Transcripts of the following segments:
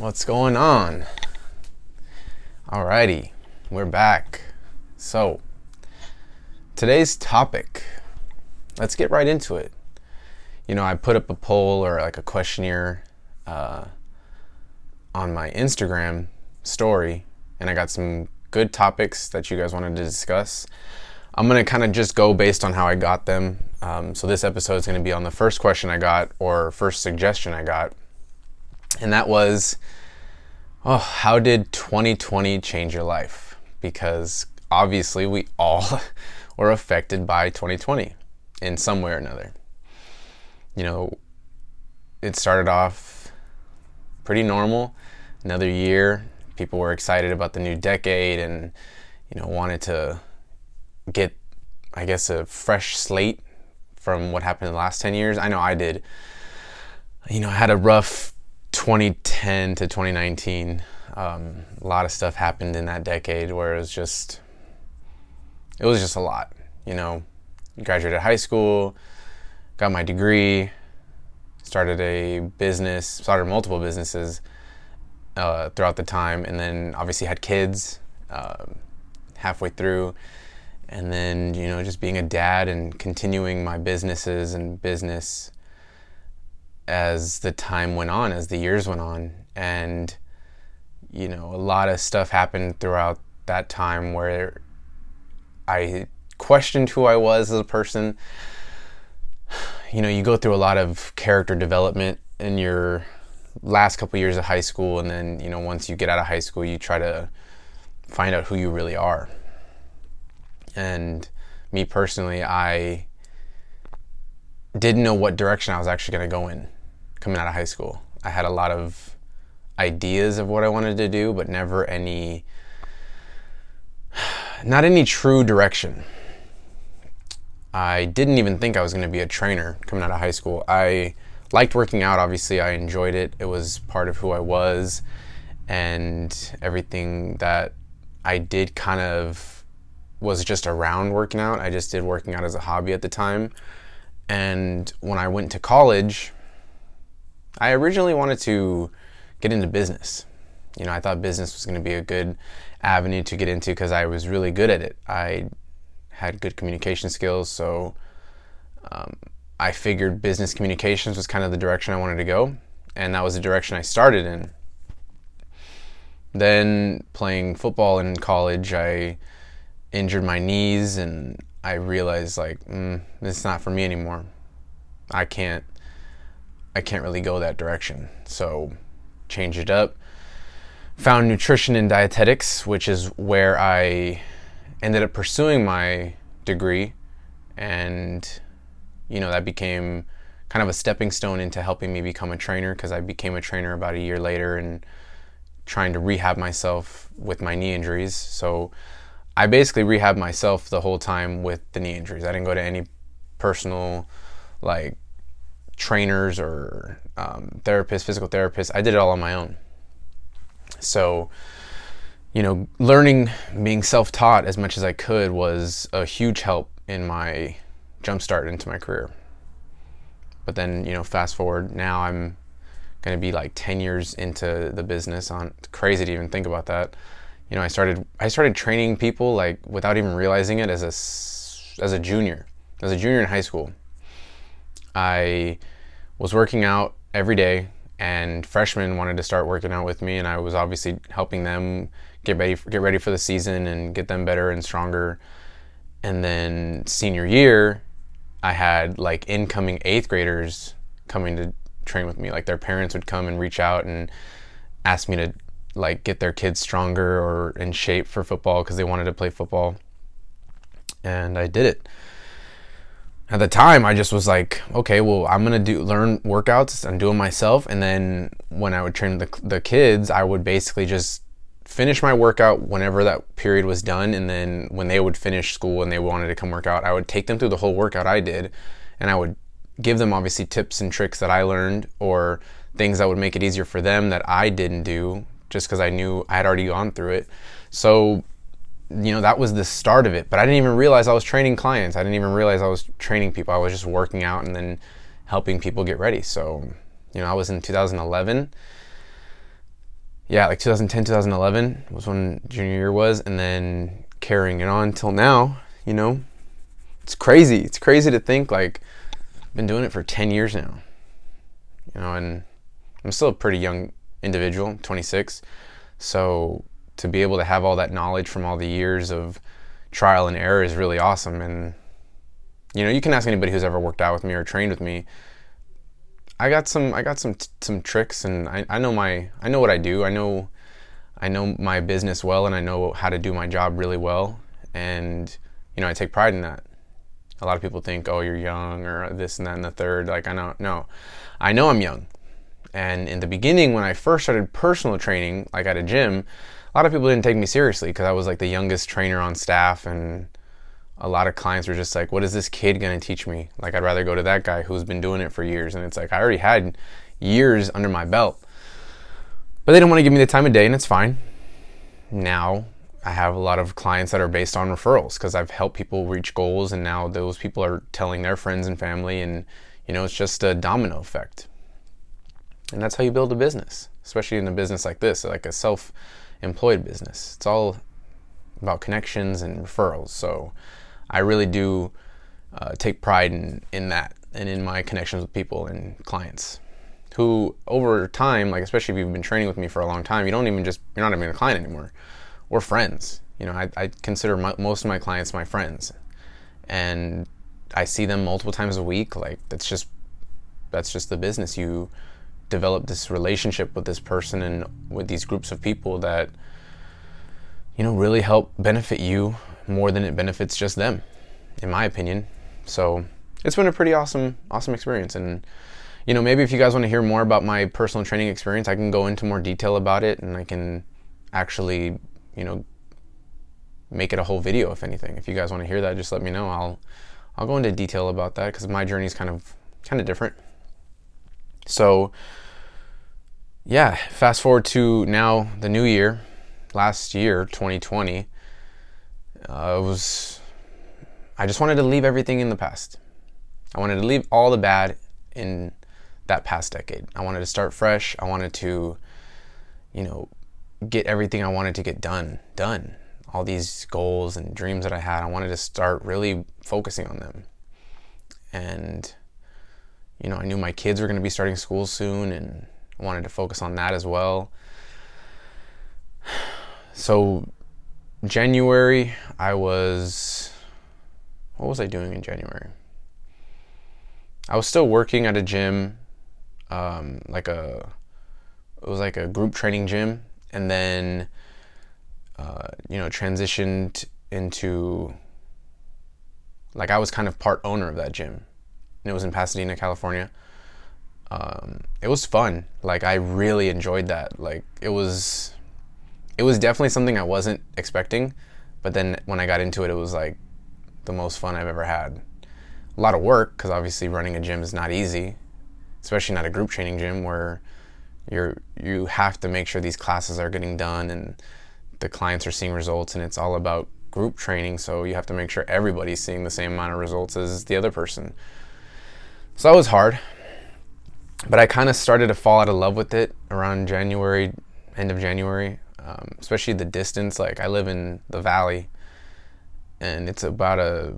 What's going on? Alrighty, we're back. So, today's topic, let's get right into it. You know, I put up a poll or like a questionnaire uh, on my Instagram story, and I got some good topics that you guys wanted to discuss. I'm to kind of just go based on how I got them. Um, so, this episode is to be on the first question I got or first suggestion I got and that was, oh, how did 2020 change your life? Because obviously we all were affected by 2020 in some way or another. You know, it started off pretty normal. Another year, people were excited about the new decade and, you know, wanted to get, I guess, a fresh slate from what happened in the last 10 years. I know I did. You know, I had a rough 2010 to 2019, um, a lot of stuff happened in that decade where it was just, it was just a lot. You know, graduated high school, got my degree, started a business, started multiple businesses uh, throughout the time, and then obviously had kids uh, halfway through. And then, you know, just being a dad and continuing my businesses and business as the time went on, as the years went on. And, you know, a lot of stuff happened throughout that time where I questioned who I was as a person. You know, you go through a lot of character development in your last couple years of high school, and then, you know, once you get out of high school, you try to find out who you really are. And me personally, I didn't know what direction I was actually going to go in coming out of high school. I had a lot of ideas of what I wanted to do, but never any, not any true direction. I didn't even think I was going to be a trainer coming out of high school. I liked working out, obviously, I enjoyed it. It was part of who I was, and everything that I did kind of was just around working out. I just did working out as a hobby at the time. And when I went to college, I originally wanted to get into business. You know, I thought business was going to be a good avenue to get into because I was really good at it. I had good communication skills, so um, I figured business communications was kind of the direction I wanted to go, and that was the direction I started in. Then, playing football in college, I injured my knees, and I realized, like, mm, is not for me anymore. I can't I can't really go that direction. So change it up. Found nutrition and dietetics, which is where I ended up pursuing my degree and you know that became kind of a stepping stone into helping me become a trainer because I became a trainer about a year later and trying to rehab myself with my knee injuries. So I basically rehabbed myself the whole time with the knee injuries. I didn't go to any personal like trainers or um, therapists, physical therapists. I did it all on my own. So, you know, learning, being self taught as much as I could was a huge help in my jumpstart into my career. But then, you know, fast forward, now I'm going to be like 10 years into the business on crazy to even think about that. You know, I started I started training people like without even realizing it as a as a junior. As a junior in high school. I was working out every day, and freshmen wanted to start working out with me, and I was obviously helping them get ready get ready for the season and get them better and stronger. And then senior year, I had like incoming eighth graders coming to train with me. Like their parents would come and reach out and ask me to like get their kids stronger or in shape for football because they wanted to play football. And I did it at the time I just was like, okay, well, I'm gonna do learn workouts and do them myself, and then when I would train the the kids, I would basically just finish my workout whenever that period was done, and then when they would finish school and they wanted to come work out, I would take them through the whole workout I did, and I would give them obviously tips and tricks that I learned or things that would make it easier for them that I didn't do just because I knew I had already gone through it. So you know that was the start of it but i didn't even realize i was training clients i didn't even realize i was training people i was just working out and then helping people get ready so you know i was in 2011 yeah, like 2010, 2011 was when junior year was, and then carrying it on till now. You know, it's crazy. It's crazy to think like I've been doing it for 10 years now. You know, and I'm still a pretty young individual, 26. So to be able to have all that knowledge from all the years of trial and error is really awesome. And you know, you can ask anybody who's ever worked out with me or trained with me. I got some I got some some tricks and I, I know my I know what I do. I know I know my business well and I know how to do my job really well and you know I take pride in that. A lot of people think, "Oh, you're young" or this and that and the third. Like I know no. I know I'm young. And in the beginning when I first started personal training like at a gym, a lot of people didn't take me seriously because I was like the youngest trainer on staff and a lot of clients were just like, what is this kid going to teach me? Like, I'd rather go to that guy who's been doing it for years. And it's like, I already had years under my belt. But they didn't want to give me the time of day, and it's fine. Now, I have a lot of clients that are based on referrals because I've helped people reach goals, and now those people are telling their friends and family, and you know, it's just a domino effect. And that's how you build a business, especially in a business like this, like a self employed business. It's all about connections and referrals. So, I really do uh, take pride in, in that and in my connections with people and clients who over time, like especially if you've been training with me for a long time, you don't even just, you're not even a client anymore. We're friends. You know, I, I consider my, most of my clients my friends and I see them multiple times a week. Like that's just, that's just the business. You develop this relationship with this person and with these groups of people that, you know, really help benefit you more than it benefits just them, in my opinion. So it's been a pretty awesome, awesome experience. And you know, maybe if you guys want to hear more about my personal training experience, I can go into more detail about it, and I can actually, you know, make it a whole video if anything. If you guys want to hear that, just let me know. I'll I'll go into detail about that because my journey is kind of kind of different. So yeah, fast forward to now the new year, last year, 2020 uh, it was I just wanted to leave everything in the past. I wanted to leave all the bad in that past decade. I wanted to start fresh. I wanted to, you know, get everything I wanted to get done, done. All these goals and dreams that I had, I wanted to start really focusing on them. And, you know, I knew my kids were going to be starting school soon and I wanted to focus on that as well. So January, I was. What was I doing in January? I was still working at a gym, um, like a. It was like a group training gym, and then, uh, you know, transitioned into. Like I was kind of part owner of that gym, and it was in Pasadena, California. Um, it was fun. Like I really enjoyed that. Like it was it was definitely something I wasn't expecting, but then when I got into it, it was like the most fun I've ever had. A lot of work because obviously running a gym is not easy, especially not a group training gym where you're you have to make sure these classes are getting done and the clients are seeing results and it's all about group training so you have to make sure everybody's seeing the same amount of results as the other person so that was hard but i kind of started to fall out of love with it around january end of january um, especially the distance. Like I live in the valley, and it's about a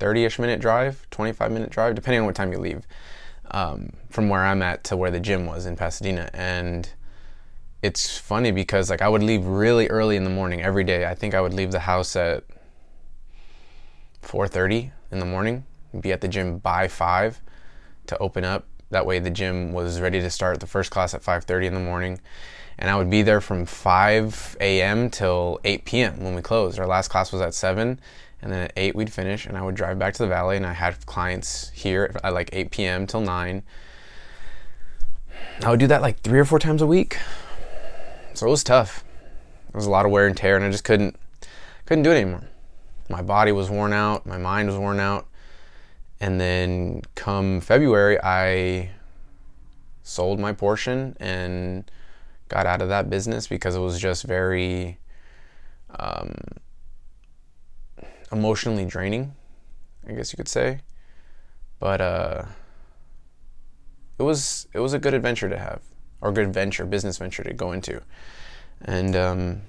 30-ish minute drive, 25 minute drive, depending on what time you leave, um, from where I'm at to where the gym was in Pasadena. And it's funny because like I would leave really early in the morning every day. I think I would leave the house at 4:30 in the morning, be at the gym by five to open up. That way, the gym was ready to start the first class at 5:30 in the morning, and I would be there from 5 a.m. till 8 p.m. when we closed. Our last class was at 7, and then at 8 we'd finish, and I would drive back to the valley, and I had clients here at like 8 p.m. till 9. I would do that like three or four times a week. So it was tough. It was a lot of wear and tear, and I just couldn't couldn't do it anymore. My body was worn out, my mind was worn out. And then come February, I sold my portion and got out of that business because it was just very um, emotionally draining, I guess you could say. But uh, it was it was a good adventure to have. or good venture, business venture to go into. And um,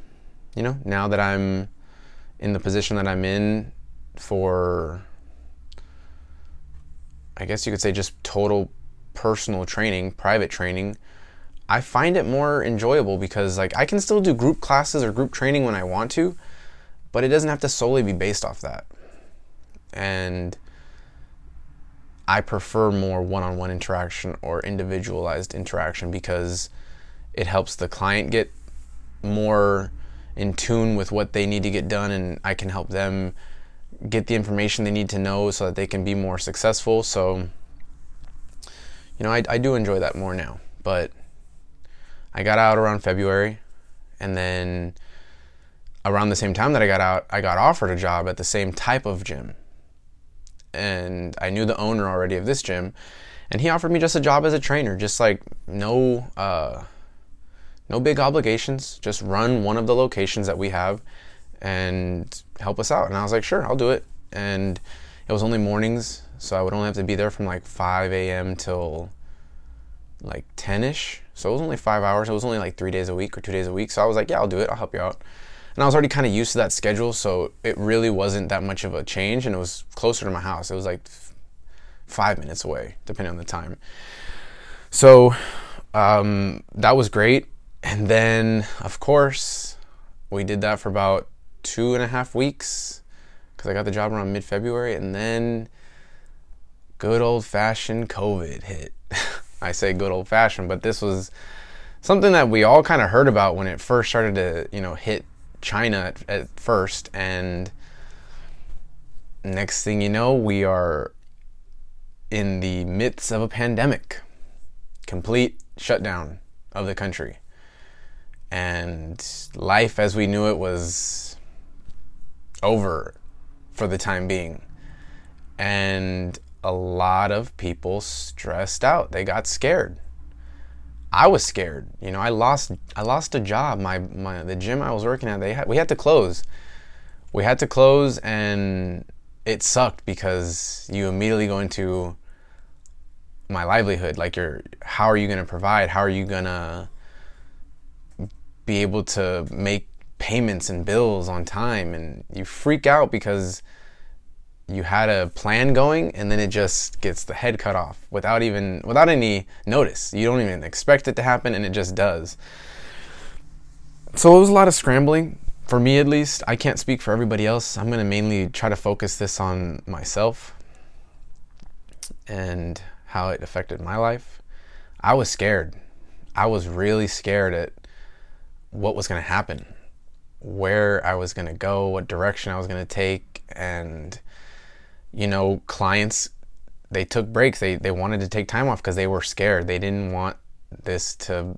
you know, now that I'm in the position that I'm in for I guess you could say just total personal training, private training, I find it more enjoyable because like I can still do group classes or group training when I want to, but it doesn't have to solely be based off that. And I prefer more one-on-one interaction or individualized interaction because it helps the client get more in tune with what they need to get done and I can help them get the information they need to know so that they can be more successful. So, you know, I, I do enjoy that more now. But I got out around February, and then around the same time that I got out, I got offered a job at the same type of gym. And I knew the owner already of this gym, and he offered me just a job as a trainer, just like no uh, no big obligations, just run one of the locations that we have and help us out. And I was like, sure, I'll do it. And it was only mornings, so I would only have to be there from like 5 a.m. till like 10 ish. So it was only five hours. It was only like three days a week or two days a week. So I was like, yeah, I'll do it. I'll help you out. And I was already kind of used to that schedule, so it really wasn't that much of a change. And it was closer to my house. It was like five minutes away, depending on the time. So um, that was great. And then, of course, we did that for about two and a half weeks because I got the job around mid February, and then good old fashioned COVID hit. I say good old fashioned, but this was something that we all kind of heard about when it first started to, you know, hit China at, at first. And next thing you know, we are in the midst of a pandemic, complete shutdown of the country. And life as we knew it was over for the time being. And a lot of people stressed out. They got scared. I was scared. You know, I lost I lost a job. My my the gym I was working at, they had, we had to close. We had to close and it sucked because you immediately go into my livelihood. Like you're how are you going to provide? How are you going to be able to make payments and bills on time and you freak out because you had a plan going and then it just gets the head cut off without even without any notice. You don't even expect it to happen and it just does. So it was a lot of scrambling for me at least. I can't speak for everybody else. I'm going to mainly try to focus this on myself and how it affected my life. I was scared. I was really scared at what was going to happen, where I was going to go, what direction I was going to take and you know, clients they took breaks. They they wanted to take time off because they were scared. They didn't want this to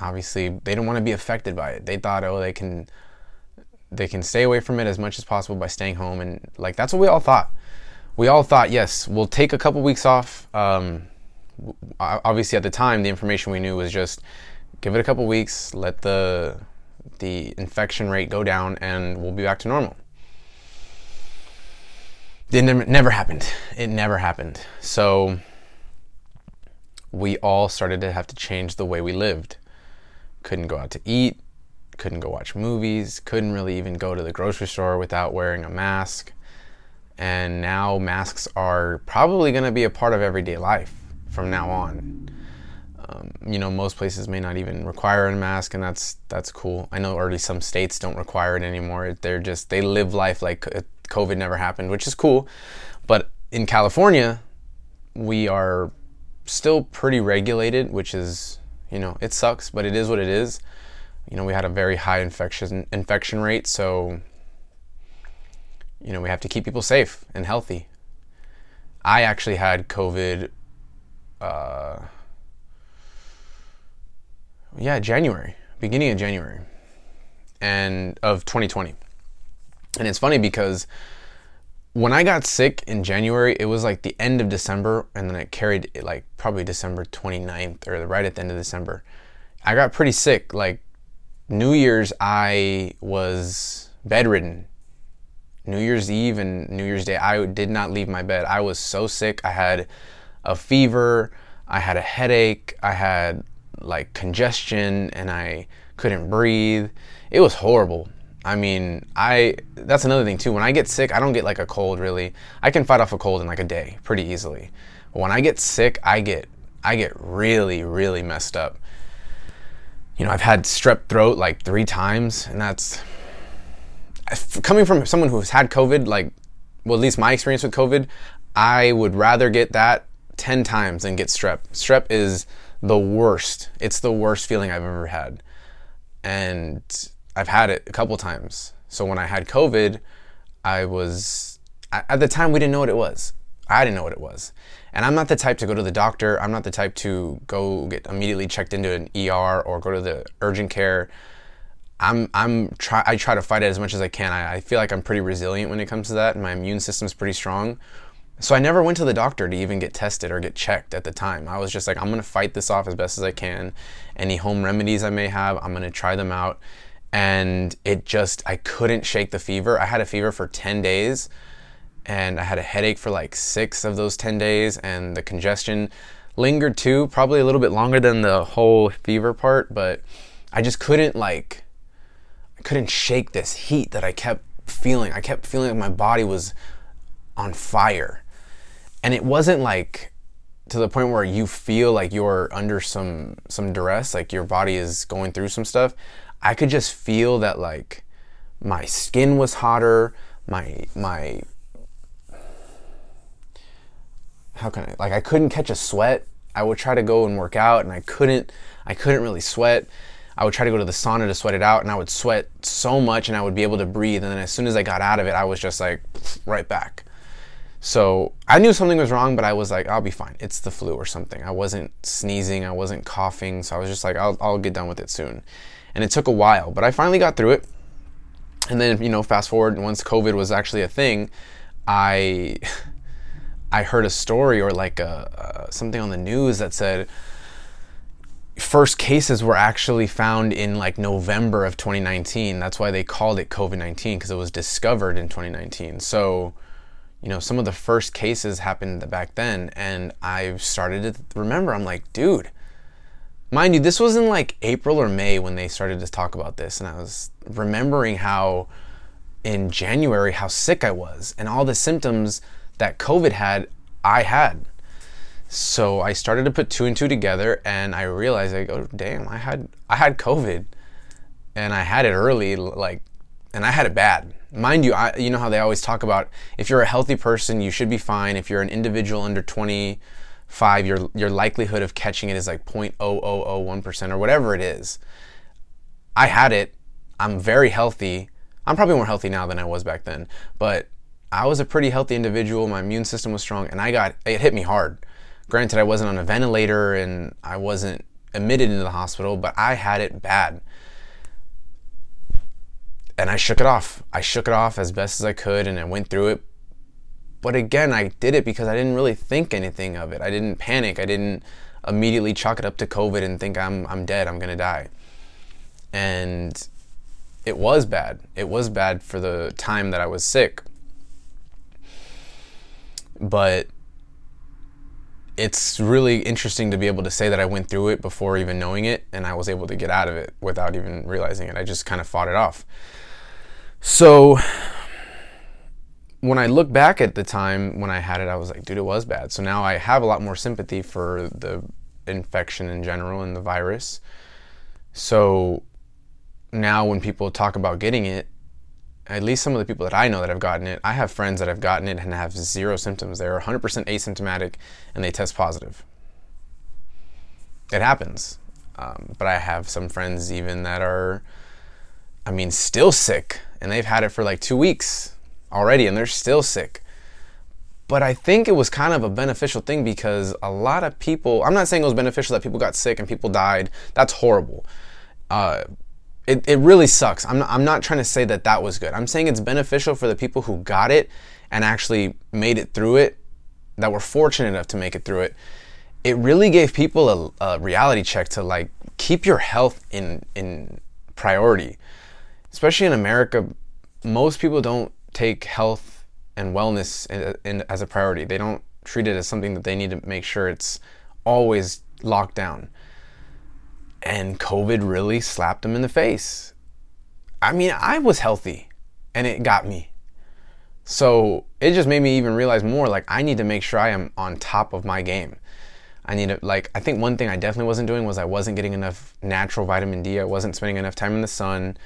obviously they didn't want to be affected by it. They thought, oh, they can they can stay away from it as much as possible by staying home, and like that's what we all thought. We all thought, yes, we'll take a couple weeks off. Um, obviously, at the time, the information we knew was just give it a couple weeks, let the the infection rate go down, and we'll be back to normal. It never, happened. It never happened. So we all started to have to change the way we lived. Couldn't go out to eat, couldn't go watch movies, couldn't really even go to the grocery store without wearing a mask. And now masks are probably going to be a part of everyday life from now on. Um, you know, most places may not even require a mask, and that's that's cool. I know already some states don't require it anymore. They're just they live life like COVID never happened, which is cool. But in California, we are still pretty regulated, which is, you know, it sucks, but it is what it is. You know, we had a very high infection infection rate, so you know, we have to keep people safe and healthy. I actually had COVID uh, yeah, January, beginning of January and of 2020. And it's funny because when I got sick in January, it was like the end of December, and then it carried it like probably December 29th or right at the end of December. I got pretty sick. Like New Year's, I was bedridden. New Year's Eve and New Year's Day, I did not leave my bed. I was so sick. I had a fever. I had a headache, I had like congestion, and I couldn't breathe. It was horrible. I mean, I that's another thing too. When I get sick, I don't get like a cold really. I can fight off a cold in like a day pretty easily. When I get sick, I get I get really really messed up. You know, I've had strep throat like 3 times and that's coming from someone who's had COVID like well at least my experience with COVID, I would rather get that 10 times than get strep. Strep is the worst. It's the worst feeling I've ever had. And I've had it a couple times. So when I had COVID, I was at the time we didn't know what it was. I didn't know what it was. And I'm not the type to go to the doctor. I'm not the type to go get immediately checked into an ER or go to the urgent care. I'm I'm try I try to fight it as much as I can. I, I feel like I'm pretty resilient when it comes to that, my immune system's pretty strong. So I never went to the doctor to even get tested or get checked at the time. I was just like, I'm gonna fight this off as best as I can. Any home remedies I may have, I'm gonna try them out. And it just, I couldn't shake the fever. I had a fever for 10 days and I had a headache for like six of those 10 days, and the congestion lingered too, probably a little bit longer than the whole fever part, but I just couldn't like, I couldn't shake this heat that I kept feeling. I kept feeling like my body was on fire and it wasn't like to the point where you feel like you're under some some duress like your body is going through some stuff. I could just feel that like my skin was hotter my my how can i like i couldn't catch a sweat. I would try to go and work out and i couldn't i couldn't really sweat. I would try to go to the sauna to sweat it out and i would sweat so much and i would be able to breathe. And then as soon as i got out of it i was just like right back so I knew something was wrong, but I was like, I'll be fine. It's the flu or something. I wasn't sneezing, I wasn't coughing, so I was just like, I'll, I'll get done with it soon. And it took a while, but I finally got through it. And then, you know, fast forward, once COVID was actually a thing, I I heard a story or like a, a something on the news that said first cases were actually found in like November of 2019. That's why they called it COVID 19 because it was discovered in 2019. So you know, some of the first cases happened back then, and I started to remember, I'm like, dude, mind you, this was in like April or May when they started to talk about this, and I was remembering how in January how sick I was and all the symptoms that COVID had, I had. So I started to put two and two together, and I realized, like, oh damn, I had I had COVID, and I had it early, like, and I had it bad mind you, I, you know how they always talk about if you're a healthy person, you should be fine. If you're an individual under 25, your your likelihood of catching it is like 0.0001% or whatever it is. I had it. I'm very healthy. I'm probably more healthy now than I was back then, but I was a pretty healthy individual. My immune system was strong, and I got it hit me hard. Granted, I wasn't on a ventilator and I wasn't admitted into the hospital, but I had it bad and I shook it off. I shook it off as best as I could and I went through it. But again, I did it because I didn't really think anything of it. I didn't panic. I didn't immediately chalk it up to COVID and think I'm I'm dead, I'm going to die. And it was bad. It was bad for the time that I was sick. But it's really interesting to be able to say that I went through it before even knowing it and I was able to get out of it without even realizing it. I just kind of fought it off. So when I look back at the time when I had it, I was like, dude, it was bad. So now I have a lot more sympathy for the infection in general and the virus. So now when people talk about getting it, at least some of the people that I know that have gotten it, I have friends that have gotten it and have zero symptoms. They're 100% asymptomatic and they test positive. It happens. Um, but I have some friends even that are, I mean, still sick and they've had it for like two weeks already and they're still sick. But I think it was kind of a beneficial thing because a lot of people, I'm not saying it was beneficial that people got sick and people died. That's horrible. Uh, it, it really sucks. I'm not, I'm not trying to say that that was good. I'm saying it's beneficial for the people who got it and actually made it through it, that were fortunate enough to make it through it. It really gave people a, a reality check to like keep your health in in priority especially in America, most people don't take health and wellness in, in, as a priority. They don't treat it as something that they need to make sure it's always locked down. And COVID really slapped them in the face. I mean, I was healthy and it got me. So it just made me even realize more like I need to make sure I am on top of my game. I need to, like, I think one thing I definitely wasn't doing was I wasn't getting enough natural vitamin D. I wasn't spending enough time in the sun.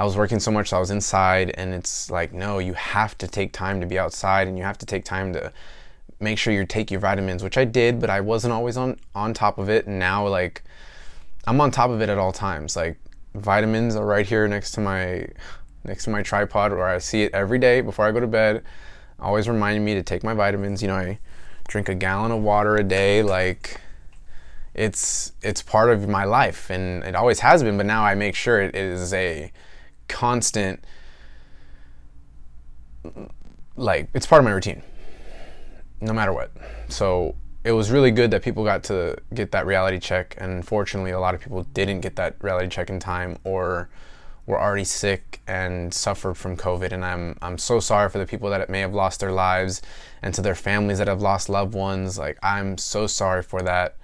I was working so much, so I was inside, and it's like, no, you have to take time to be outside and you have to take time to make sure you take your vitamins, which I did, but I wasn't always on, on top of it. And now, like, I'm on top of it at all times. Like, vitamins are right here next to my next to my tripod where I see it every day before I go to bed, always reminding me to take my vitamins. You know, I drink a gallon of water a day. Like it's it's part of my life, and it always has been. But now I make sure it is a constant, like it's part of my routine, no matter what. So it was really good that people got to get that reality check, and unfortunately, a lot of people didn't get that reality check in time, or were already sick and suffered from COVID. And I'm I'm so sorry for the people that may have lost their lives and to their families that have lost loved ones. Like I'm so sorry for that.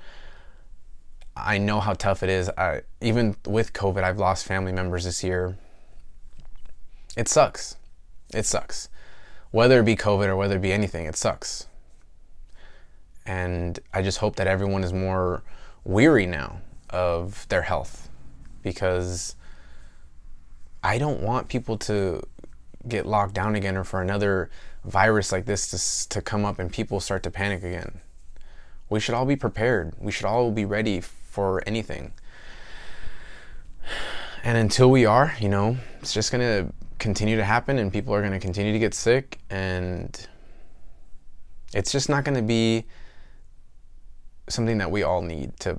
I know how tough it is. I, even with COVID, I've lost family members this year. It sucks. It sucks. Whether it be COVID or whether it be anything, it sucks. And I just hope that everyone is more weary now of their health because I don't want people to get locked down again or for another virus like this to, to come up and people start to panic again. We should all be prepared. We should all be ready for anything. And until we are, you know, it's just going to continue to happen and people are going to continue to get sick and it's just not going to be something that we all need to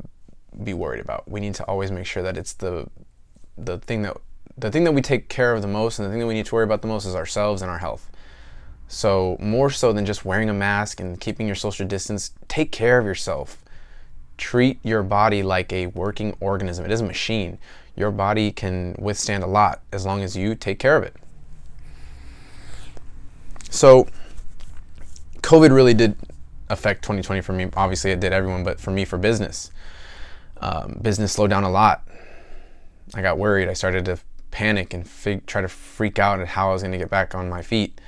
be worried about. We need to always make sure that it's the the thing that the thing that we take care of the most and the thing that we need to worry about the most is ourselves and our health. So, more so than just wearing a mask and keeping your social distance, take care of yourself. Treat your body like a working organism. It is a machine. Your body can withstand a lot as long as you take care of it. So, COVID really did affect 2020 for me. Obviously, it did everyone, but for me, for business, um, business slowed down a lot. I got worried. I started to panic and fig- try to freak out at how I was going to get back on my feet.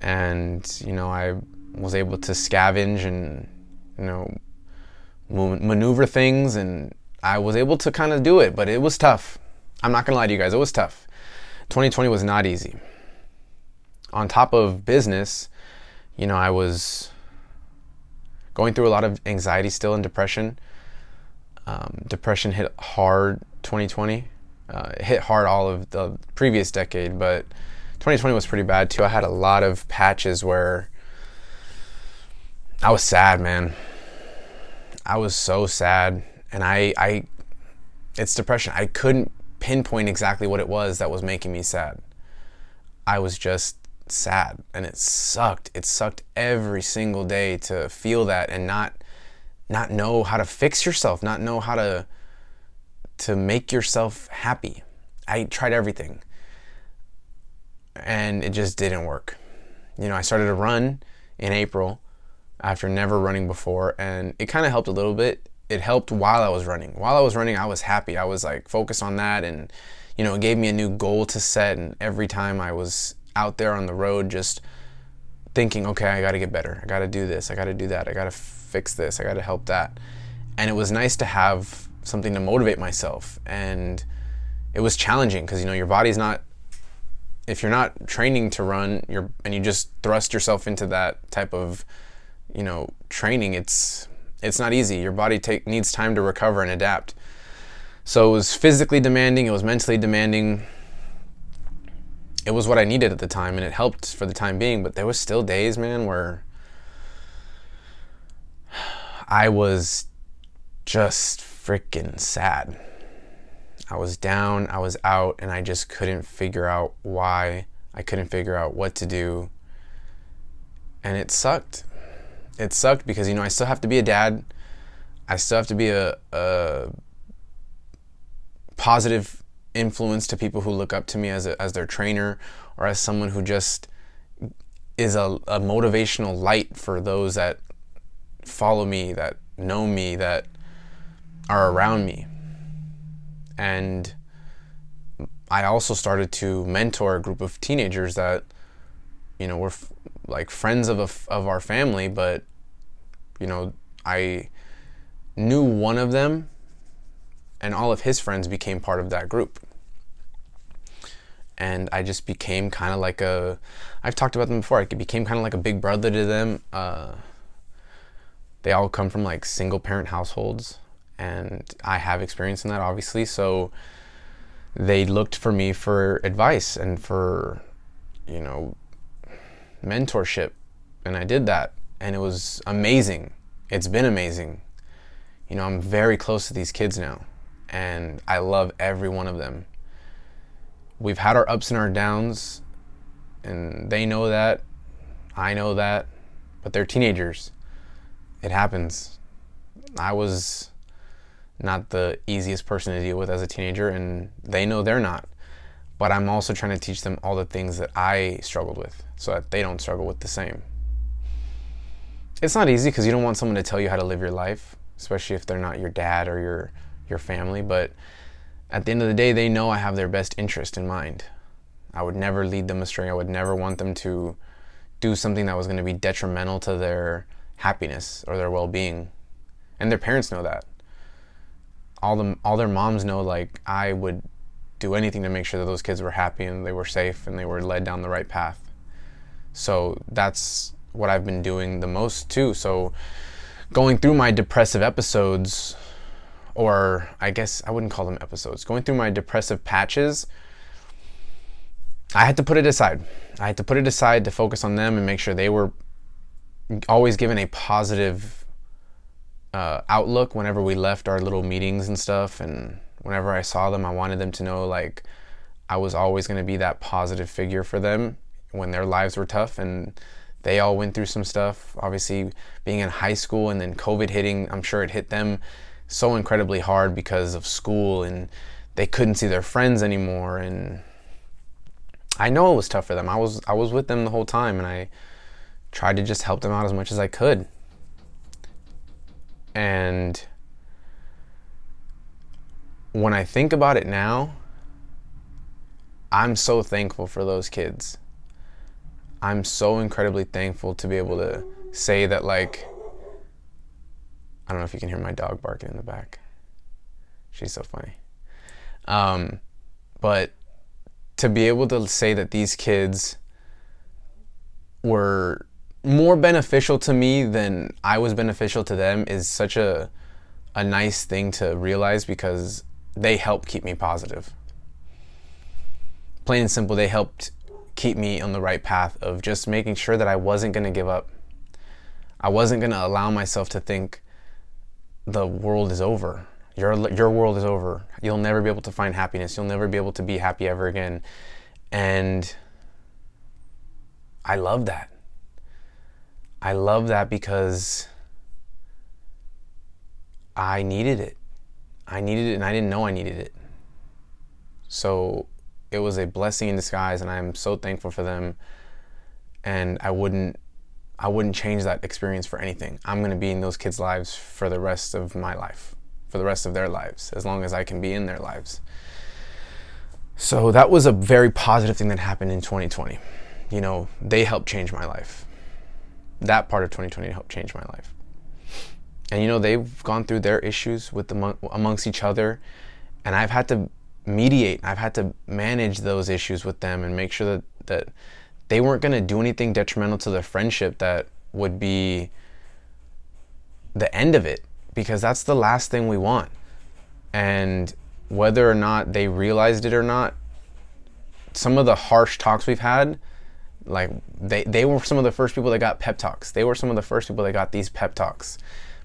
And, you know, I was able to scavenge and, you know, maneuver things and I was able to kind of do it, but it was tough. I'm not to lie to you guys, it was tough. 2020 was not easy. On top of business, you know, I was going through a lot of anxiety still and depression. Um, depression hit hard 2020 uh, it hit hard all of the previous decade, but 2020 was pretty bad too. I had a lot of patches where I was sad, man. I was so sad, and I, I, it's depression. I couldn't pinpoint exactly what it was that was making me sad. I was just sad, and it sucked. It sucked every single day to feel that and not, not know how to fix yourself, not know how to to make yourself happy. I tried everything and it just didn't work. You know, I started to run in April after never running before and it kind of helped a little bit. It helped while I was running. While I was running, I was happy. I was like focused on that and you know, it gave me a new goal to set and every time I was out there on the road just thinking, okay, I got to get better. I got to do this. I got to do that. I got to fix this. I got to help that. And it was nice to have something to motivate myself. And it was challenging because you know your body's not if you're not training to run you're and you just thrust yourself into that type of you know training it's it's not easy your body take needs time to recover and adapt so it was physically demanding it was mentally demanding it was what i needed at the time and it helped for the time being but there was still days man where i was just freaking sad. I was down, I was out, and I just couldn't figure out why. I couldn't figure out what to do. And it sucked. It sucked because, you know, I still have to be a dad. I still have to be a, a positive influence to people who look up to me as, a, as their trainer or as someone who just is a, a motivational light for those that follow me, that know me that are around me. And I also started to mentor a group of teenagers that, you know, were f- like friends of, of our family, but, you know, I knew one of them and all of his friends became part of that group. And I just became kind of like a, I've talked about them before, I became kind of like a big brother to them. Uh, they all come from like single parent households, and I have experience in that, obviously. So they looked for me for advice and for, you know, mentorship. And I did that, and it was amazing. It's been amazing. You know, I'm very close to these kids now and I love every one of them. We've had our ups and our downs, and they know that. I know that, but they're teenagers. It happens. I was not the easiest person to deal with as a teenager, and they know they're not. But I'm also trying to teach them all the things that I struggled with so that they don't struggle with the same. It's not easy because you don't want someone to tell you how to live your life, especially if they're not your dad or your your family, but at the end of the day, they know I have their best interest in mind. I would never lead them astray. I would never want them to do something that was going to be detrimental to their happiness or their well-being. And their parents know that. All the all their moms know like I would do anything to make sure that those kids were happy and they were safe and they were led down the right path. So that's what I've been doing the most too. So going through my depressive episodes or I guess I wouldn't call them episodes, going through my depressive patches, I had to put it aside. I had to put it aside to focus on them and make sure they were always given a positive uh, outlook whenever we left our little meetings and stuff. And whenever I saw them, I wanted them to know like I was always going to be that positive figure for them when their lives were tough. And they all went through some stuff. Obviously, being in high school and then COVID hitting, I'm sure it hit them so incredibly hard because of school and they couldn't see their friends anymore and I know it was tough for them. I was I was with them the whole time and I tried to just help them out as much as I could. And when I think about it now, I'm so thankful for those kids. I'm so incredibly thankful to be able to say that like I don't know if you can hear my dog barking in the back. She's so funny. Um, but to be able to say that these kids were more beneficial to me than I was beneficial to them is such a a nice thing to realize because they help keep me positive. Plain and simple, they helped keep me on the right path of just making sure that I wasn't going to give up. I wasn't going to allow myself to think the world is over. Your your world is over. You'll never be able to find happiness. You'll never be able to be happy ever again. And I love that. I love that because I needed it. I needed it and I didn't know I needed it. So it was a blessing in disguise and I'm so thankful for them. And I wouldn't I wouldn't change that experience for anything. I'm going to be in those kids' lives for the rest of my life, for the rest of their lives, as long as I can be in their lives. So that was a very positive thing that happened in 2020. You know, they helped change my life. That part of 2020 helped change my life. And you know, they've gone through their issues with the, amongst each other, and I've had to mediate. I've had to manage those issues with them and make sure that that they weren't going to do anything detrimental to the friendship that would be the end of it because that's the last thing we want. And whether or not they realized it or not, some of the harsh talks we've had, like they, they were some of the first people that got pep talks. They were some of the first people that got these pep talks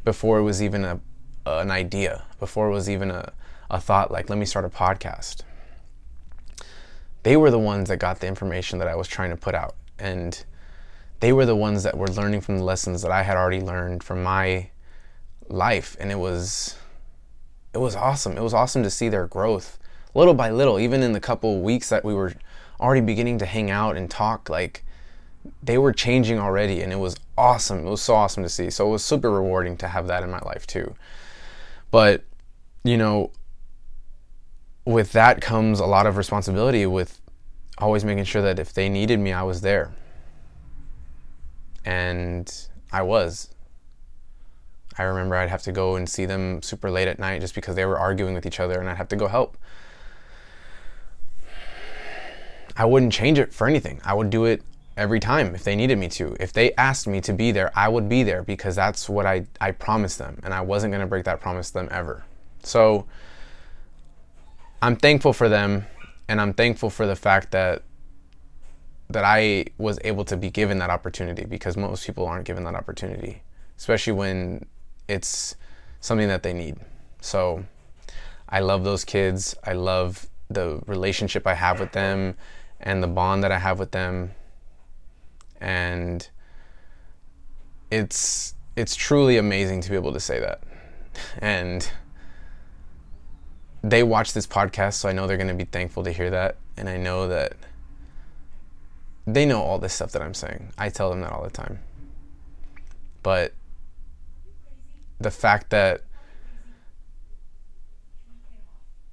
before it was even a, an idea, before it was even a, a thought like, let me start a podcast they were the ones that got the information that I was trying to put out. And they were the ones that were learning from the lessons that I had already learned from my life. And it was it was awesome. It was awesome to see their growth little by little, even in the couple weeks that we were already beginning to hang out and talk, like they were changing already and it was awesome. It was so awesome to see. So it was super rewarding to have that in my life too. But, you know, with that comes a lot of responsibility with always making sure that if they needed me, I was there. And I was. I remember I'd have to go and see them super late at night just because they were arguing with each other and I'd have to go help. I wouldn't change it for anything. I would do it every time if they needed me to. If they asked me to be there, I would be there because that's what I, I promised them and I wasn't going to break that promise to them ever. So I'm thankful for them and I'm thankful for the fact that that I was able to be given that opportunity because most people aren't given that opportunity, especially when it's something that they need. So I love those kids. I love the relationship I have with them and the bond that I have with them. And it's it's truly amazing to be able to say that. And they watch this podcast, so I know they're going to be thankful to hear that. And I know that they know all this stuff that I'm saying. I tell them that all the time. But the fact that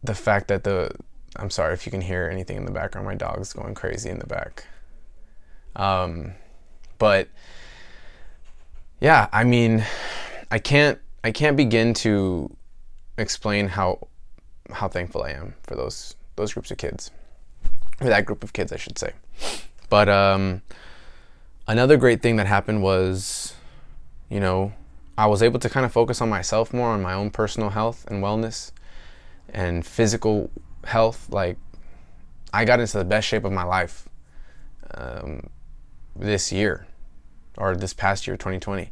the fact that the I'm sorry if you can hear anything in the background. My dog's going crazy in the back. Um, but yeah, I mean, I can't I can't begin to explain how how thankful I am for those those groups of kids, or that group of kids, I should say. But um, another great thing that happened was, you know, I was able to kind of focus on myself more, on my own personal health and wellness, and physical health. Like, I got into the best shape of my life um, this year, or this past year, 2020.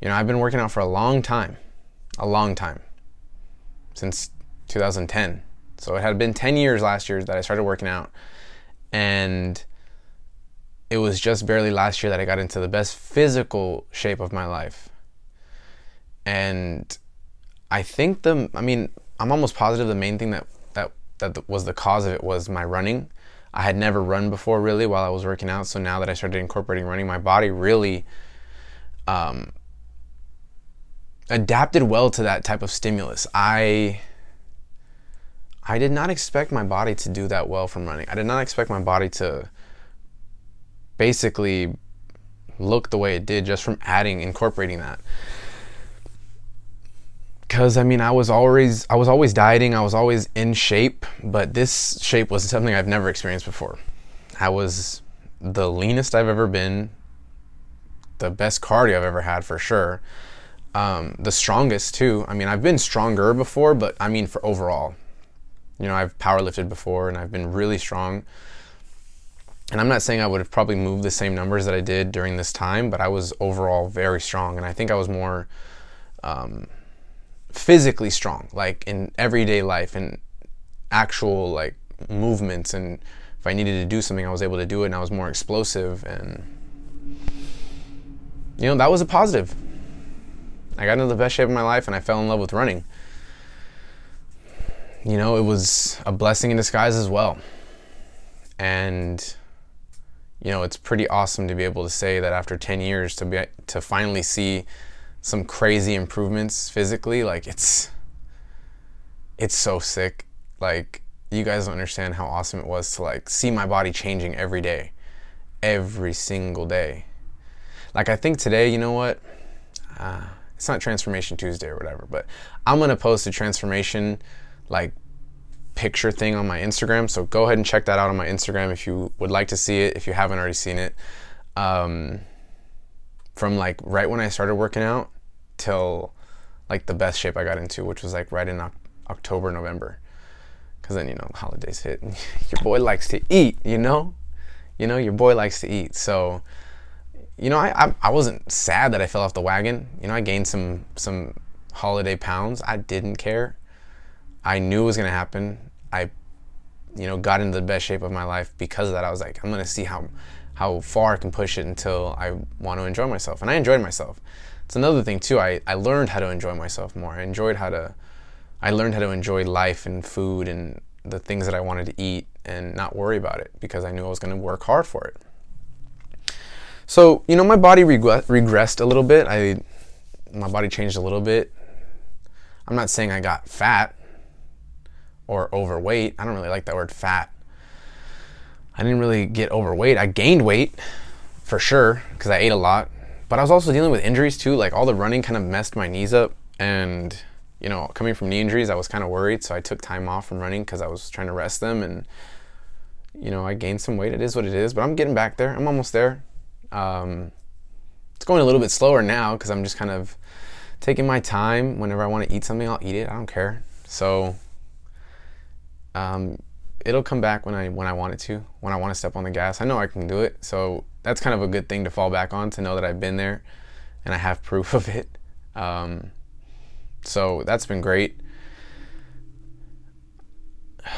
You know, I've been working out for a long time, a long time, since 2010. So it had been 10 years last year that I started working out. And it was just barely last year that I got into the best physical shape of my life. And I think the, I mean, I'm almost positive the main thing that, that, that was the cause of it was my running. I had never run before really while I was working out. So now that I started incorporating running, my body really um, adapted well to that type of stimulus. I I did not expect my body to do that well from running. I did not expect my body to basically look the way it did just from adding incorporating that. Cuz I mean, I was always I was always dieting, I was always in shape, but this shape was something I've never experienced before. I was the leanest I've ever been, the best cardio I've ever had for sure. Um, the strongest too. I mean, I've been stronger before, but I mean for overall, you know, I've powerlifted before and I've been really strong. And I'm not saying I would have probably moved the same numbers that I did during this time, but I was overall very strong. And I think I was more um, physically strong, like in everyday life and actual like movements. And if I needed to do something, I was able to do it and I was more explosive. And, you know, that was a positive. I got into the best shape of my life and I fell in love with running you know, it was a blessing in disguise as well. And you know, it's pretty awesome to be able to say that after 10 years to be to finally see some crazy improvements physically, like it's it's so sick. Like you guys don't understand how awesome it was to like see my body changing every day. Every single day. Like I think today, you know what? Uh, it's not Transformation Tuesday or whatever, but I'm gonna post a transformation like picture thing on my Instagram. So go ahead and check that out on my Instagram if you would like to see it, if you haven't already seen it. Um, from like right when I started working out till like the best shape I got into, which was like right in October, November. Cause then, you know, holidays hit and your boy likes to eat, you know? You know, your boy likes to eat. So, you know, I, I, I wasn't sad that I fell off the wagon. You know, I gained some, some holiday pounds. I didn't care. I knew it was gonna happen. I, you know, got into the best shape of my life because of that. I was like, I'm gonna see how how far I can push it until I want to enjoy myself, and I enjoyed myself. It's another thing too. I I learned how to enjoy myself more. I enjoyed how to, I learned how to enjoy life and food and the things that I wanted to eat and not worry about it because I knew I was gonna work hard for it. So you know, my body regre- regressed a little bit. I my body changed a little bit. I'm not saying I got fat or overweight. I don't really like that word fat. I didn't really get overweight. I gained weight for sure because I ate a lot. But I was also dealing with injuries too. Like all the running kind of messed my knees up. And, you know, coming from knee injuries, I was kind of worried. So I took time off from running because I was trying to rest them. And, you know, I gained some weight. It is what it is. But I'm getting back there. I'm almost there. Um, it's going a little bit slower now because I'm just kind of taking my time. Whenever I want to eat something, I'll eat it. I don't care. So, um, it'll come back when I when I want it to. When I want to step on the gas, I know I can do it. So that's kind of a good thing to fall back on to know that I've been there, and I have proof of it. Um, so that's been great.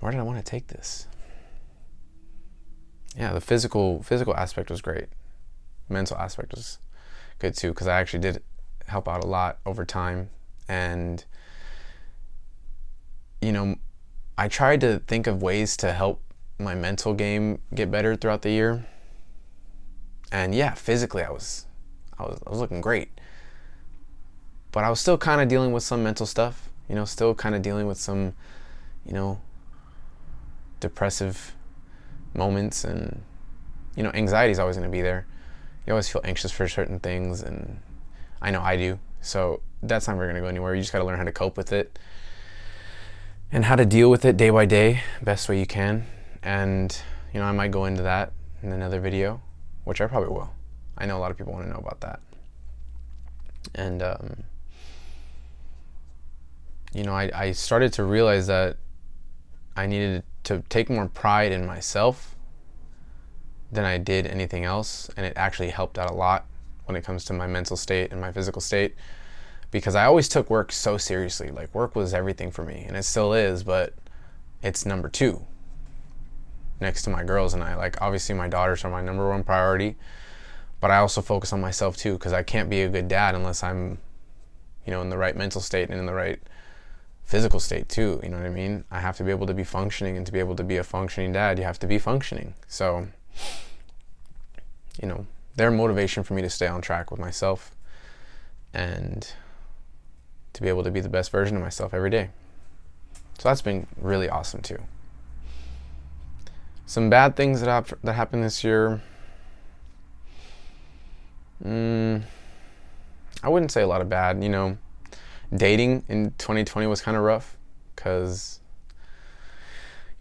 Where did I want to take this? Yeah, the physical physical aspect was great. Mental aspect was good too because I actually did help out a lot over time and you know I tried to think of ways to help my mental game get better throughout the year. And yeah, physically I was I was I was looking great. But I was still kind of dealing with some mental stuff, you know, still kind of dealing with some, you know, depressive moments and you know, anxiety is always going to be there. You always feel anxious for certain things and I know I do. So that's not really going to go anywhere. You just got to learn how to cope with it and how to deal with it day by day, best way you can. And you know, I might go into that in another video, which I probably will. I know a lot of people want to know about that. And um, you know, I, I started to realize that I needed to take more pride in myself than I did anything else, and it actually helped out a lot when it comes to my mental state and my physical state because I always took work so seriously. Like work was everything for me, and it still is, but it's number two next to my girls and I. Like obviously my daughters are my number one priority, but I also focus on myself too because I can't be a good dad unless I'm, you know, in the right mental state and in the right physical state too. You know what I mean? I have to be able to be functioning, and to be able to be a functioning dad, you have to be functioning. So, you know, their motivation for me to stay on track with myself and to be able to be the best version of myself every day. So that's been really awesome too. Some bad things that that happened this year. Mm, I wouldn't say a lot of bad. You know, dating in 2020 was kind of rough because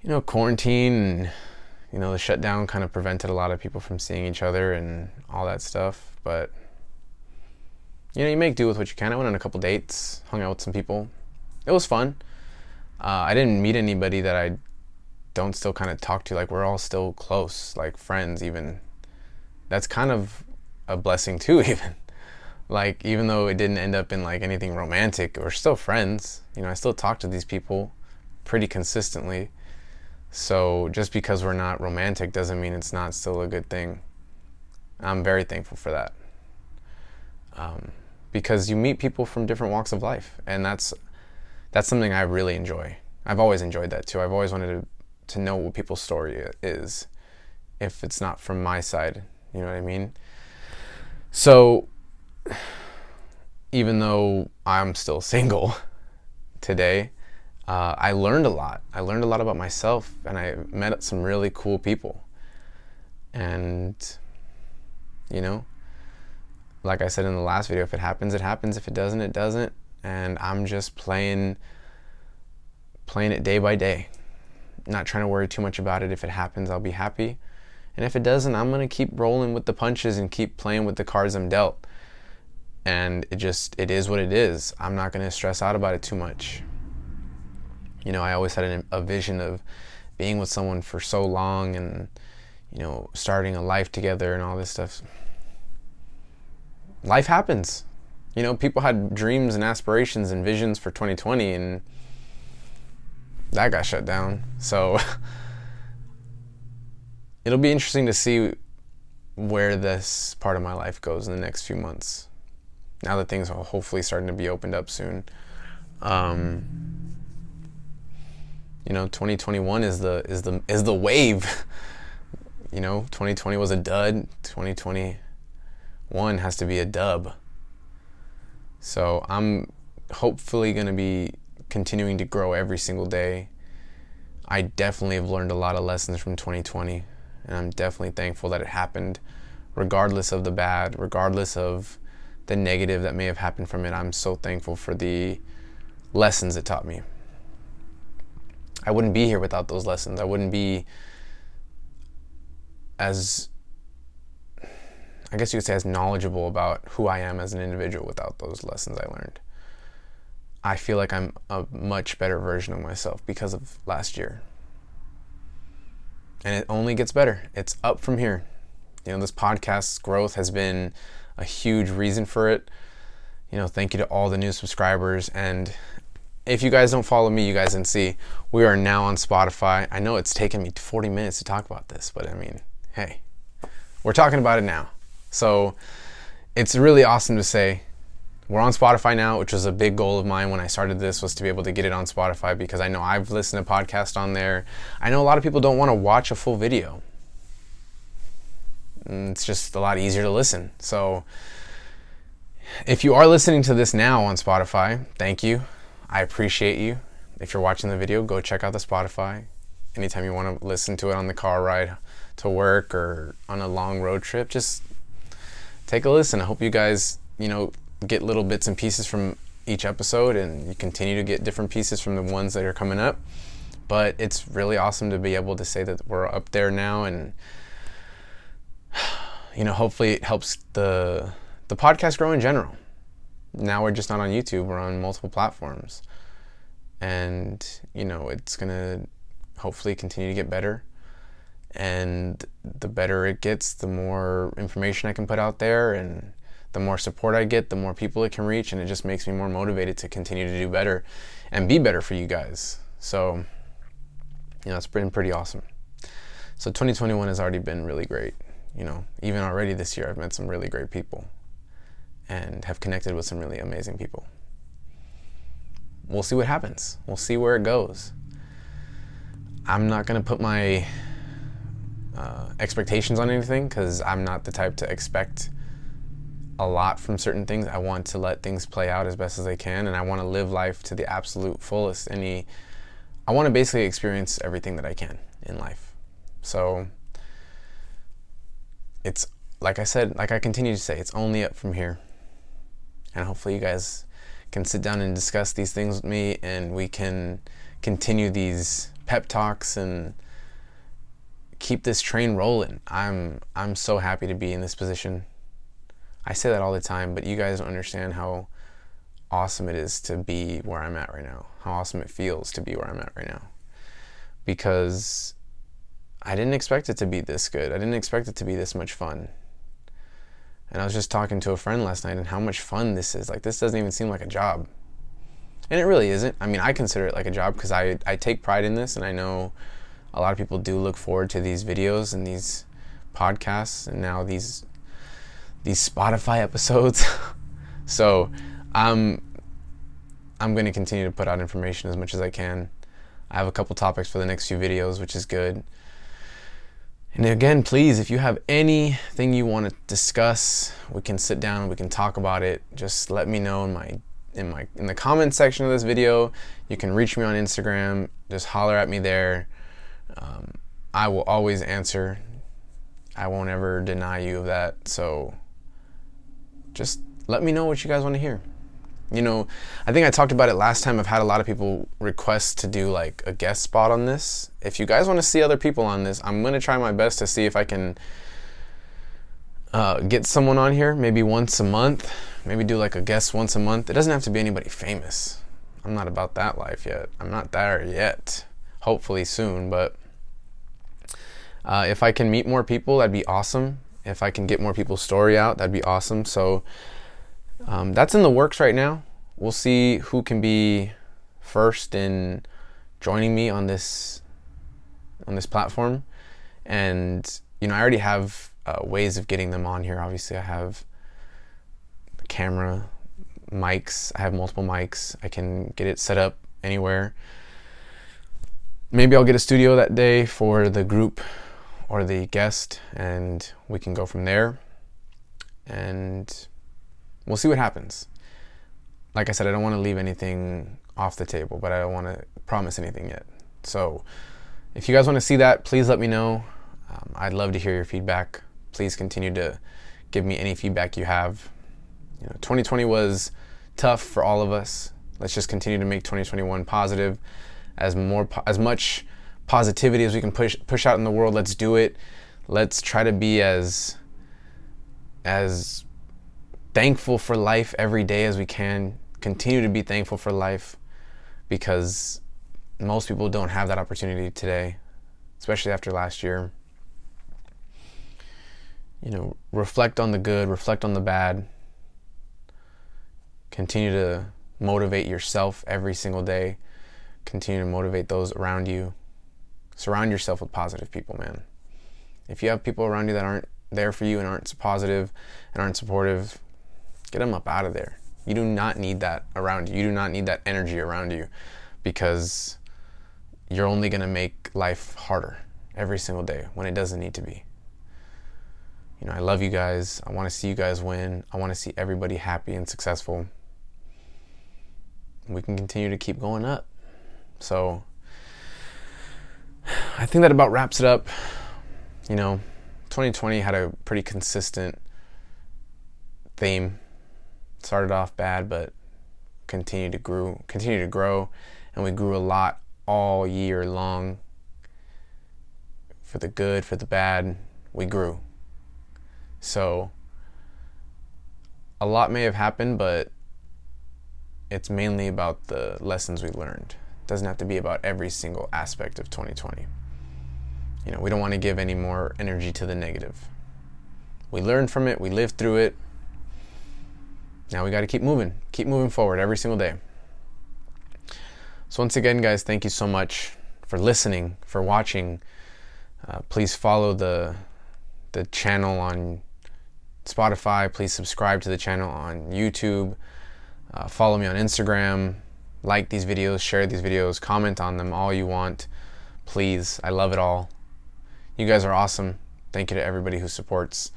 you know quarantine and you know the shutdown kind of prevented a lot of people from seeing each other and all that stuff. But you know, you make do with what you can. I went on a couple dates, hung out with some people. It was fun. Uh, I didn't meet anybody that I don't still kind of talk to. Like we're all still close, like friends. Even that's kind of a blessing too. Even like even though it didn't end up in like anything romantic, we're still friends. You know, I still talk to these people pretty consistently. So just because we're not romantic doesn't mean it's not still a good thing. I'm very thankful for that. Um, because you meet people from different walks of life, and that's that's something I really enjoy. I've always enjoyed that too. I've always wanted to to know what people's story is, if it's not from my side. You know what I mean? So, even though I'm still single today, uh, I learned a lot. I learned a lot about myself, and I met some really cool people. And, you know, like I said in the last video, if it happens, it happens. If it doesn't, it doesn't. And I'm just playing playing it day by day. Not trying to worry too much about it. If it happens, I'll be happy. And if it doesn't, I'm going to keep rolling with the punches and keep playing with the cards I'm dealt. And it just it is what it is. I'm not going to stress out about it too much. You know, I always had an, a vision of being with someone for so long and you know, starting a life together and all this stuff life happens. You know, people had dreams and aspirations and visions for 2020 and that got shut down. So it'll be interesting to see where this part of my life goes in the next few months. Now that things are hopefully starting to be opened up soon. Um, you know, 2021 is the is the is the wave. you know, 2020 was a dud. 2021 has to be a dub. So I'm hopefully going to be continuing to grow every single day. I definitely have learned a lot of lessons from 2020, and I'm definitely thankful that it happened, regardless of the bad, regardless of the negative that may have happened from it. I'm so thankful for the lessons it taught me. I wouldn't be here without those lessons. I wouldn't be as I guess you could say as knowledgeable about who I am as an individual without those lessons I learned. I feel like I'm a much better version of myself because of last year. And it only gets better. It's up from here. You know, this podcast's growth has been a huge reason for it. You know, thank you to all the new subscribers. And if you guys don't follow me, you guys can see we are now on Spotify. I know it's taken me 40 minutes to talk about this, but I mean, hey, we're talking about it now. So it's really awesome to say we're on Spotify now, which was a big goal of mine when I started this was to be able to get it on Spotify because I know I've listened to podcasts on there. I know a lot of people don't want to watch a full video. Mm, it's just a lot easier to listen. So if you are listening to this now on Spotify, thank you. I appreciate you. If you're watching the video, go check out the Spotify. Anytime you want to listen to it on the car ride to work or on a long road trip, just take a listen. I hope you guys, you know, get little bits and pieces from each episode and you continue to get different pieces from the ones that are coming up. But it's really awesome to be able to say that we're up there now and you know, hopefully it helps the the podcast grow in general. Now we're just not on YouTube, we're on multiple platforms. And, you know, it's going to hopefully continue to get better and the better it gets, the more information I can put out there, and the more support I get, the more people it can reach, and it just makes me more motivated to continue to do better and be better for you guys. So, you know, it's been pretty awesome. So, 2021 has already been really great. You know, even already this year, I've met some really great people and have connected with some really amazing people. We'll see what happens. We'll see where it goes. I'm not going to put my uh, expectations on anything because I'm not the type to expect a lot from certain things. I want to let things play out as best as I can, and I want to live life to the absolute fullest. Any, I want to basically experience everything that I can in life. So it's like I said, like I continue to say, it's only up from here. And hopefully, you guys can sit down and discuss these things with me, and we can continue these pep talks and keep this train rolling. I'm I'm so happy to be in this position. I say that all the time, but you guys don't understand how awesome it is to be where I'm at right now. How awesome it feels to be where I'm at right now. Because I didn't expect it to be this good. I didn't expect it to be this much fun. And I was just talking to a friend last night and how much fun this is. Like this doesn't even seem like a job. And it really isn't. I mean, I consider it like a job because I I take pride in this and I know a lot of people do look forward to these videos and these podcasts and now these these Spotify episodes. so um, I'm I'm going to continue to put out information as much as I can. I have a couple topics for the next few videos, which is good. And again, please, if you have anything you want to discuss, we can sit down, we can talk about it. Just let me know in my in my in the comment section of this video. You can reach me on Instagram. Just holler at me there. Um, I will always answer. I won't ever deny you of that. So just let me know what you guys want to hear. You know, I think I talked about it last time. I've had a lot of people request to do like a guest spot on this. If you guys want to see other people on this, I'm going to try my best to see if I can uh, get someone on here maybe once a month. Maybe do like a guest once a month. It doesn't have to be anybody famous. I'm not about that life yet. I'm not there yet. Hopefully soon, but uh, if I can meet more people, that'd be awesome. If I can get more people's story out, that'd be awesome. So um, that's in the works right now. We'll see who can be first in joining me on this on this platform. And you know, I already have uh, ways of getting them on here. Obviously, I have camera, mics. I have multiple mics. I can get it set up anywhere. Maybe I'll get a studio that day for the group or the guest, and we can go from there. And we'll see what happens. Like I said, I don't want to leave anything off the table, but I don't want to promise anything yet. So, if you guys want to see that, please let me know. Um, I'd love to hear your feedback. Please continue to give me any feedback you have. You know, 2020 was tough for all of us. Let's just continue to make 2021 positive, as more as much positivity as we can push push out in the world. Let's do it. Let's try to be as as thankful for life every day as we can. Continue to be thankful for life because most people don't have that opportunity today, especially after last year. You know, reflect on the good, reflect on the bad. Continue to motivate yourself every single day. Continue to motivate those around you. Surround yourself with positive people, man. If you have people around you that aren't there for you and aren't positive and aren't supportive, get them up out of there. You do not need that around you. You do not need that energy around you because you're only going to make life harder every single day when it doesn't need to be. You know, I love you guys. I want to see you guys win. I want to see everybody happy and successful. We can continue to keep going up. So, I think that about wraps it up. You know, 2020 had a pretty consistent theme. Started off bad, but continued to grow, continued to grow, and we grew a lot all year long. For the good, for the bad, we grew. So a lot may have happened, but it's mainly about the lessons we learned. Doesn't have to be about every single aspect of 2020. You know, we don't want to give any more energy to the negative. We learned from it, we lived through it. Now we got to keep moving, keep moving forward every single day. So, once again, guys, thank you so much for listening, for watching. Uh, please follow the the channel on Spotify. Please subscribe to the channel on YouTube. Uh, follow me on Instagram. Like these videos, share these videos, comment on them all you want. Please, I love it all. You guys are awesome. Thank you to everybody who supports.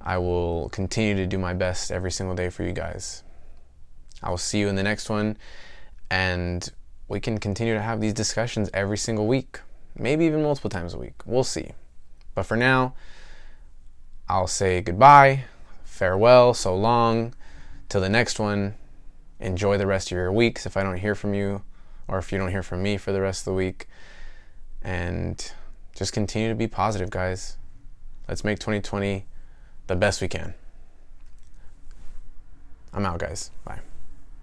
I will continue to do my best every single day for you guys. I will see you in the next one, and we can continue to have these discussions every single week, maybe even multiple times a week. We'll see. But for now, I'll say goodbye, farewell, so long, till the next one. Enjoy the rest of your weeks if I don't hear from you, or if you don't hear from me for the rest of the week. And just continue to be positive, guys. Let's make 2020 the best we can. I'm out, guys. Bye.